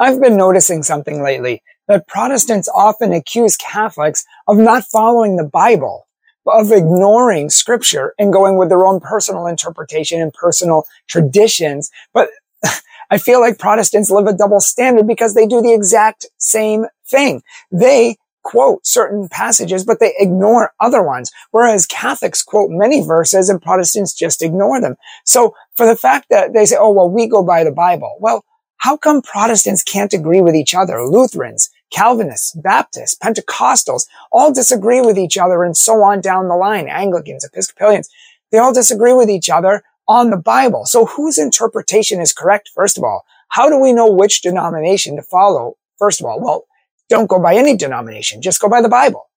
I've been noticing something lately that Protestants often accuse Catholics of not following the Bible, of ignoring scripture and going with their own personal interpretation and personal traditions. But I feel like Protestants live a double standard because they do the exact same thing. They quote certain passages, but they ignore other ones. Whereas Catholics quote many verses and Protestants just ignore them. So for the fact that they say, oh, well, we go by the Bible. Well, how come Protestants can't agree with each other? Lutherans, Calvinists, Baptists, Pentecostals all disagree with each other and so on down the line. Anglicans, Episcopalians, they all disagree with each other on the Bible. So whose interpretation is correct? First of all, how do we know which denomination to follow? First of all, well, don't go by any denomination. Just go by the Bible.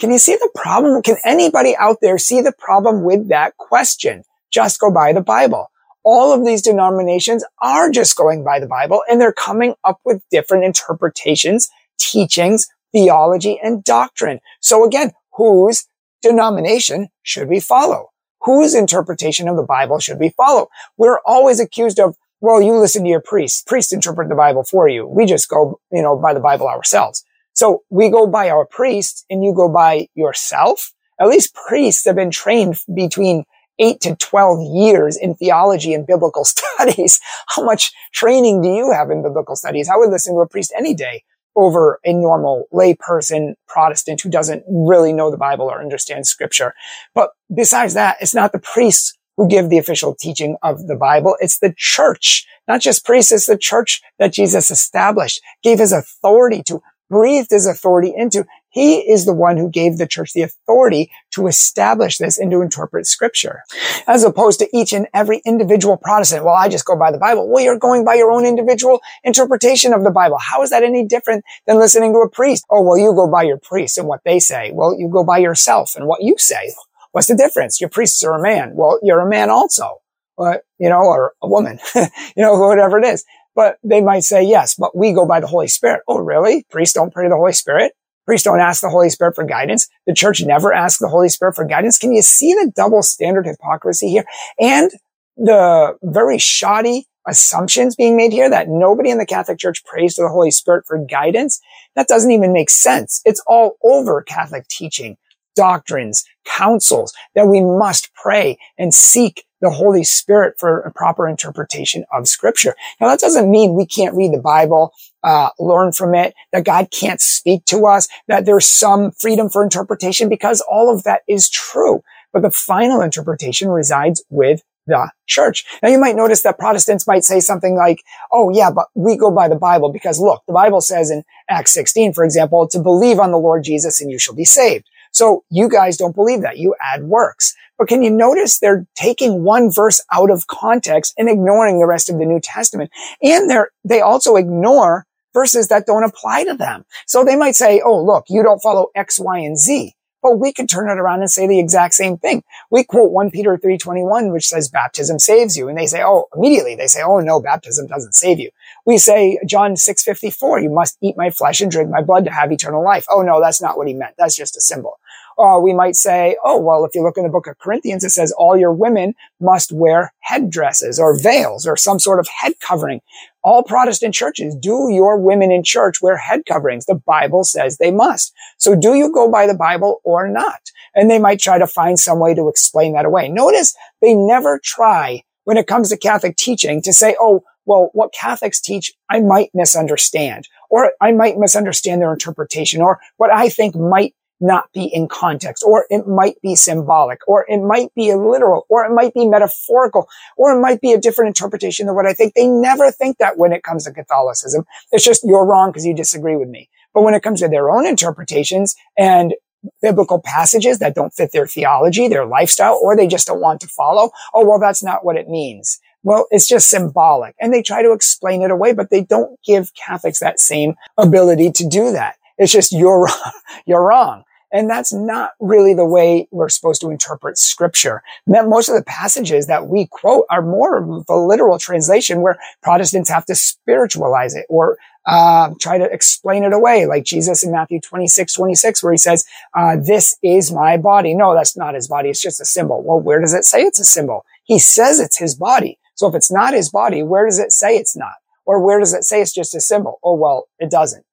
Can you see the problem? Can anybody out there see the problem with that question? Just go by the Bible. All of these denominations are just going by the Bible and they're coming up with different interpretations, teachings, theology, and doctrine. So again, whose denomination should we follow? Whose interpretation of the Bible should we follow? We're always accused of well, you listen to your priest. Priest interpret the Bible for you. We just go, you know, by the Bible ourselves. So we go by our priest and you go by yourself. At least priests have been trained between eight to 12 years in theology and biblical studies. How much training do you have in biblical studies? I would listen to a priest any day over a normal layperson Protestant who doesn't really know the Bible or understand scripture. But besides that, it's not the priests who give the official teaching of the Bible. It's the church, not just priests. It's the church that Jesus established, gave his authority to, breathed his authority into. He is the one who gave the church the authority to establish this and to interpret scripture, as opposed to each and every individual Protestant. Well, I just go by the Bible. Well, you're going by your own individual interpretation of the Bible. How is that any different than listening to a priest? Oh, well, you go by your priest and what they say. Well, you go by yourself and what you say. What's the difference? Your priests are a man. Well, you're a man also, but, you know, or a woman, you know, whatever it is. But they might say, yes, but we go by the Holy Spirit. Oh, really? Priests don't pray to the Holy Spirit? Priests don't ask the Holy Spirit for guidance. The church never asks the Holy Spirit for guidance. Can you see the double standard hypocrisy here? And the very shoddy assumptions being made here that nobody in the Catholic Church prays to the Holy Spirit for guidance. That doesn't even make sense. It's all over Catholic teaching doctrines, councils that we must pray and seek the Holy Spirit for a proper interpretation of scripture. Now that doesn't mean we can't read the Bible, uh, learn from it, that God can't speak to us, that there's some freedom for interpretation because all of that is true. But the final interpretation resides with the church. Now you might notice that Protestants might say something like, oh yeah, but we go by the Bible because look, the Bible says in Acts 16, for example, to believe on the Lord Jesus and you shall be saved. So you guys don't believe that. You add works. But can you notice they're taking one verse out of context and ignoring the rest of the New Testament? And they're, they also ignore verses that don't apply to them. So they might say, oh, look, you don't follow X, Y, and Z. But we could turn it around and say the exact same thing. We quote 1 Peter 3.21, which says baptism saves you. And they say, oh, immediately they say, oh, no, baptism doesn't save you. We say John 6.54, you must eat my flesh and drink my blood to have eternal life. Oh, no, that's not what he meant. That's just a symbol. We might say, oh, well, if you look in the book of Corinthians, it says all your women must wear headdresses or veils or some sort of head covering. All Protestant churches, do your women in church wear head coverings? The Bible says they must. So do you go by the Bible or not? And they might try to find some way to explain that away. Notice they never try when it comes to Catholic teaching to say, oh, well, what Catholics teach, I might misunderstand, or I might misunderstand their interpretation, or what I think might not be in context, or it might be symbolic, or it might be literal, or it might be metaphorical, or it might be a different interpretation than what I think. They never think that when it comes to Catholicism. It's just you're wrong because you disagree with me. But when it comes to their own interpretations and biblical passages that don't fit their theology, their lifestyle, or they just don't want to follow, oh, well, that's not what it means. Well, it's just symbolic. And they try to explain it away, but they don't give Catholics that same ability to do that. It's just you're you're wrong. And that's not really the way we're supposed to interpret scripture. Most of the passages that we quote are more of a literal translation where Protestants have to spiritualize it or uh, try to explain it away, like Jesus in Matthew 26, 26, where he says, uh, this is my body. No, that's not his body. It's just a symbol. Well, where does it say it's a symbol? He says it's his body. So if it's not his body, where does it say it's not? Or where does it say it's just a symbol? Oh, well, it doesn't.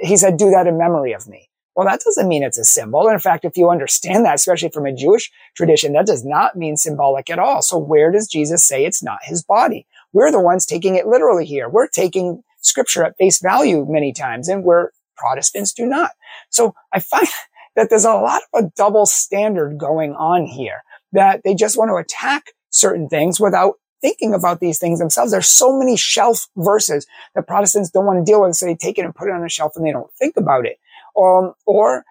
He said, do that in memory of me. Well, that doesn't mean it's a symbol. In fact, if you understand that, especially from a Jewish tradition, that does not mean symbolic at all. So where does Jesus say it's not his body? We're the ones taking it literally here. We're taking scripture at face value many times and where Protestants do not. So I find that there's a lot of a double standard going on here that they just want to attack certain things without thinking about these things themselves. There's so many shelf verses that Protestants don't want to deal with. So they take it and put it on a shelf and they don't think about it. Um, or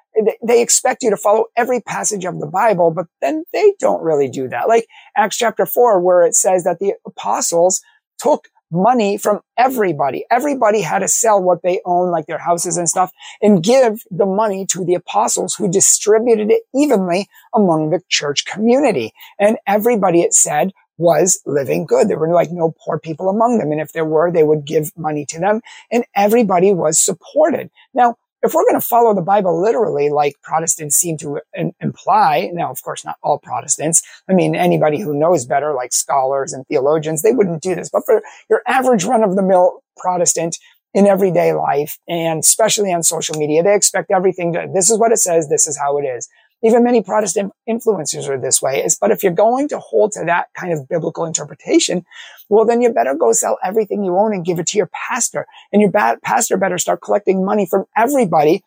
they expect you to follow every passage of the Bible, but then they don't really do that. Like Acts chapter four, where it says that the apostles took money from everybody. Everybody had to sell what they own, like their houses and stuff, and give the money to the apostles who distributed it evenly among the church community. And everybody, it said, was living good. There were like no poor people among them. And if there were, they would give money to them and everybody was supported. Now, if we're going to follow the Bible literally, like Protestants seem to imply, now, of course, not all Protestants. I mean, anybody who knows better, like scholars and theologians, they wouldn't do this. But for your average run of the mill Protestant in everyday life and especially on social media, they expect everything to, this is what it says. This is how it is. Even many Protestant influencers are this way. But if you're going to hold to that kind of biblical interpretation, well, then you better go sell everything you own and give it to your pastor. And your ba- pastor better start collecting money from everybody.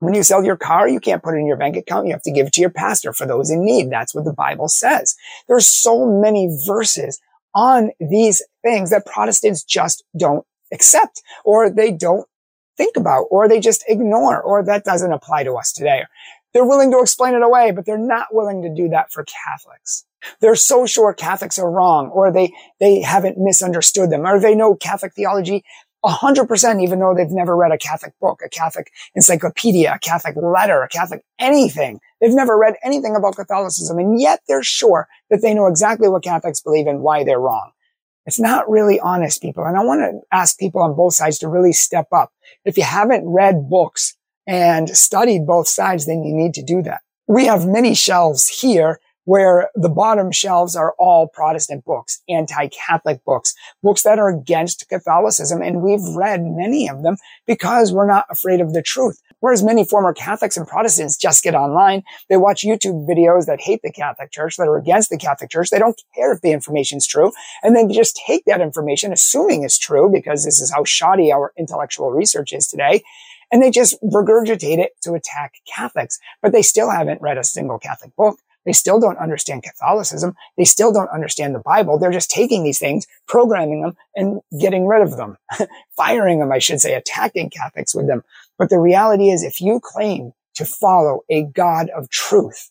When you sell your car, you can't put it in your bank account. You have to give it to your pastor for those in need. That's what the Bible says. There's so many verses on these things that Protestants just don't accept or they don't think about or they just ignore or that doesn't apply to us today. They're willing to explain it away, but they're not willing to do that for Catholics. They're so sure Catholics are wrong or they, they haven't misunderstood them or they know Catholic theology 100% even though they've never read a Catholic book, a Catholic encyclopedia, a Catholic letter, a Catholic anything. They've never read anything about Catholicism and yet they're sure that they know exactly what Catholics believe and why they're wrong. It's not really honest people. And I want to ask people on both sides to really step up. If you haven't read books and studied both sides, then you need to do that. We have many shelves here where the bottom shelves are all Protestant books, anti-Catholic books, books that are against Catholicism. And we've read many of them because we're not afraid of the truth. Whereas many former Catholics and Protestants just get online. They watch YouTube videos that hate the Catholic Church, that are against the Catholic Church. They don't care if the information's true. And then just take that information, assuming it's true, because this is how shoddy our intellectual research is today and they just regurgitate it to attack Catholics. But they still haven't read a single Catholic book. They still don't understand Catholicism. They still don't understand the Bible. They're just taking these things, programming them and getting rid of them, firing them, I should say, attacking Catholics with them. But the reality is if you claim to follow a God of truth,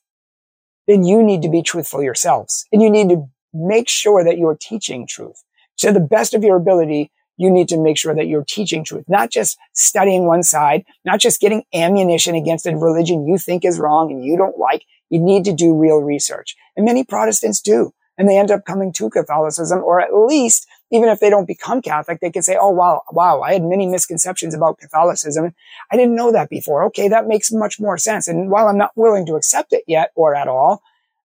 then you need to be truthful yourselves and you need to make sure that you're teaching truth to the best of your ability you need to make sure that you're teaching truth, not just studying one side, not just getting ammunition against a religion you think is wrong and you don't like. You need to do real research. And many Protestants do. And they end up coming to Catholicism, or at least, even if they don't become Catholic, they can say, Oh, wow, wow, I had many misconceptions about Catholicism. I didn't know that before. Okay. That makes much more sense. And while I'm not willing to accept it yet or at all,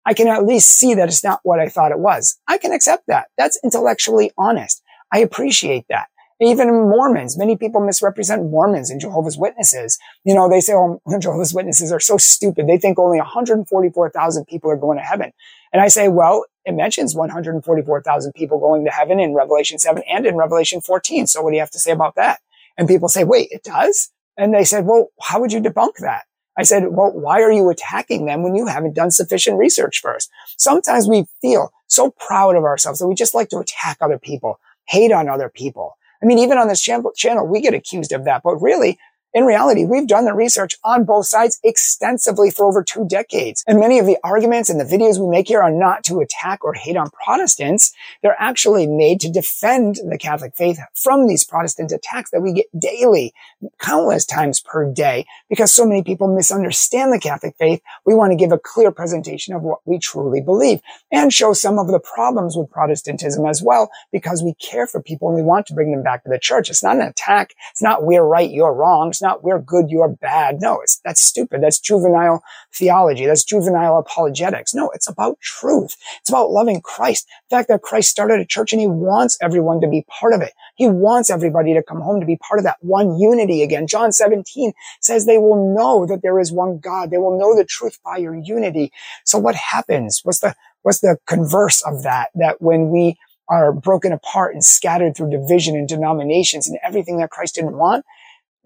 I can at least see that it's not what I thought it was. I can accept that. That's intellectually honest. I appreciate that. Even Mormons, many people misrepresent Mormons and Jehovah's Witnesses. You know, they say, oh, Jehovah's Witnesses are so stupid. They think only 144,000 people are going to heaven. And I say, well, it mentions 144,000 people going to heaven in Revelation 7 and in Revelation 14. So what do you have to say about that? And people say, wait, it does? And they said, well, how would you debunk that? I said, well, why are you attacking them when you haven't done sufficient research first? Sometimes we feel so proud of ourselves that we just like to attack other people hate on other people. I mean, even on this channel, we get accused of that, but really in reality, we've done the research on both sides extensively for over two decades. And many of the arguments and the videos we make here are not to attack or hate on Protestants. They're actually made to defend the Catholic faith from these Protestant attacks that we get daily, countless times per day, because so many people misunderstand the Catholic faith. We want to give a clear presentation of what we truly believe and show some of the problems with Protestantism as well, because we care for people and we want to bring them back to the church. It's not an attack. It's not we're right, you're wrong. It's not we're good, you're bad. No, it's, that's stupid. That's juvenile theology. That's juvenile apologetics. No, it's about truth. It's about loving Christ. The fact that Christ started a church and he wants everyone to be part of it. He wants everybody to come home to be part of that one unity again. John 17 says they will know that there is one God. They will know the truth by your unity. So what happens? What's the, what's the converse of that? That when we are broken apart and scattered through division and denominations and everything that Christ didn't want.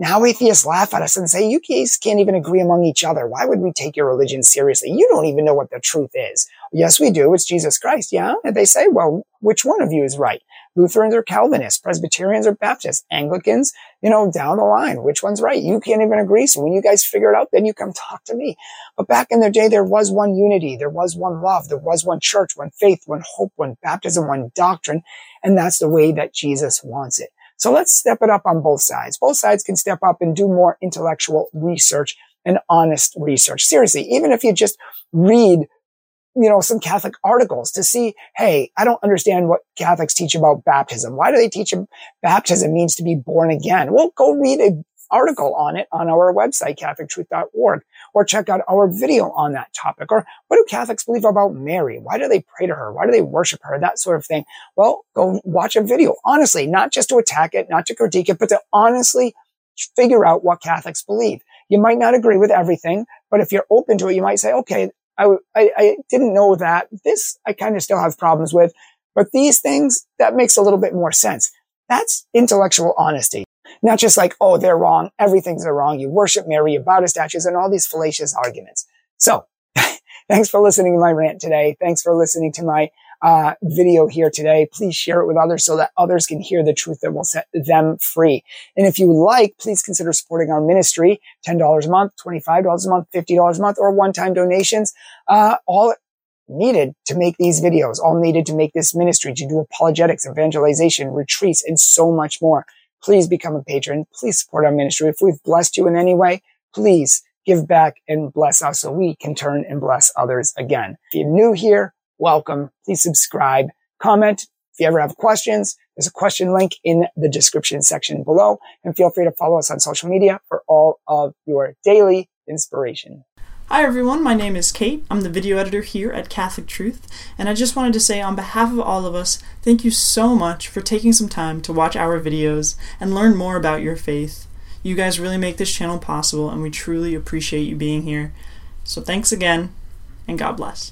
Now atheists laugh at us and say, you guys can't even agree among each other. Why would we take your religion seriously? You don't even know what the truth is. Yes, we do. It's Jesus Christ. Yeah. And they say, well, which one of you is right? Lutherans or Calvinists, Presbyterians or Baptists, Anglicans, you know, down the line. Which one's right? You can't even agree. So when you guys figure it out, then you come talk to me. But back in the day, there was one unity. There was one love. There was one church, one faith, one hope, one baptism, one doctrine. And that's the way that Jesus wants it. So let's step it up on both sides. Both sides can step up and do more intellectual research and honest research. Seriously, even if you just read you know, some Catholic articles to see, hey, I don't understand what Catholics teach about baptism. Why do they teach baptism means to be born again? Well, go read an article on it on our website, catholictruth.org, or check out our video on that topic. Or what do Catholics believe about Mary? Why do they pray to her? Why do they worship her? That sort of thing. Well, go watch a video. Honestly, not just to attack it, not to critique it, but to honestly figure out what Catholics believe. You might not agree with everything, but if you're open to it, you might say, okay, I, I, I didn't know that. This I kind of still have problems with, but these things, that makes a little bit more sense. That's intellectual honesty. Not just like, oh, they're wrong. Everything's wrong. You worship Mary, you bow to statues and all these fallacious arguments. So thanks for listening to my rant today. Thanks for listening to my uh, video here today. Please share it with others so that others can hear the truth that will set them free. And if you like, please consider supporting our ministry. $10 a month, $25 a month, $50 a month, or one-time donations. Uh, all needed to make these videos, all needed to make this ministry, to do apologetics, evangelization, retreats, and so much more. Please become a patron. Please support our ministry. If we've blessed you in any way, please give back and bless us so we can turn and bless others again. If you're new here, welcome. Please subscribe, comment. If you ever have questions, there's a question link in the description section below and feel free to follow us on social media for all of your daily inspiration. Hi everyone, my name is Kate. I'm the video editor here at Catholic Truth, and I just wanted to say on behalf of all of us, thank you so much for taking some time to watch our videos and learn more about your faith. You guys really make this channel possible, and we truly appreciate you being here. So thanks again, and God bless.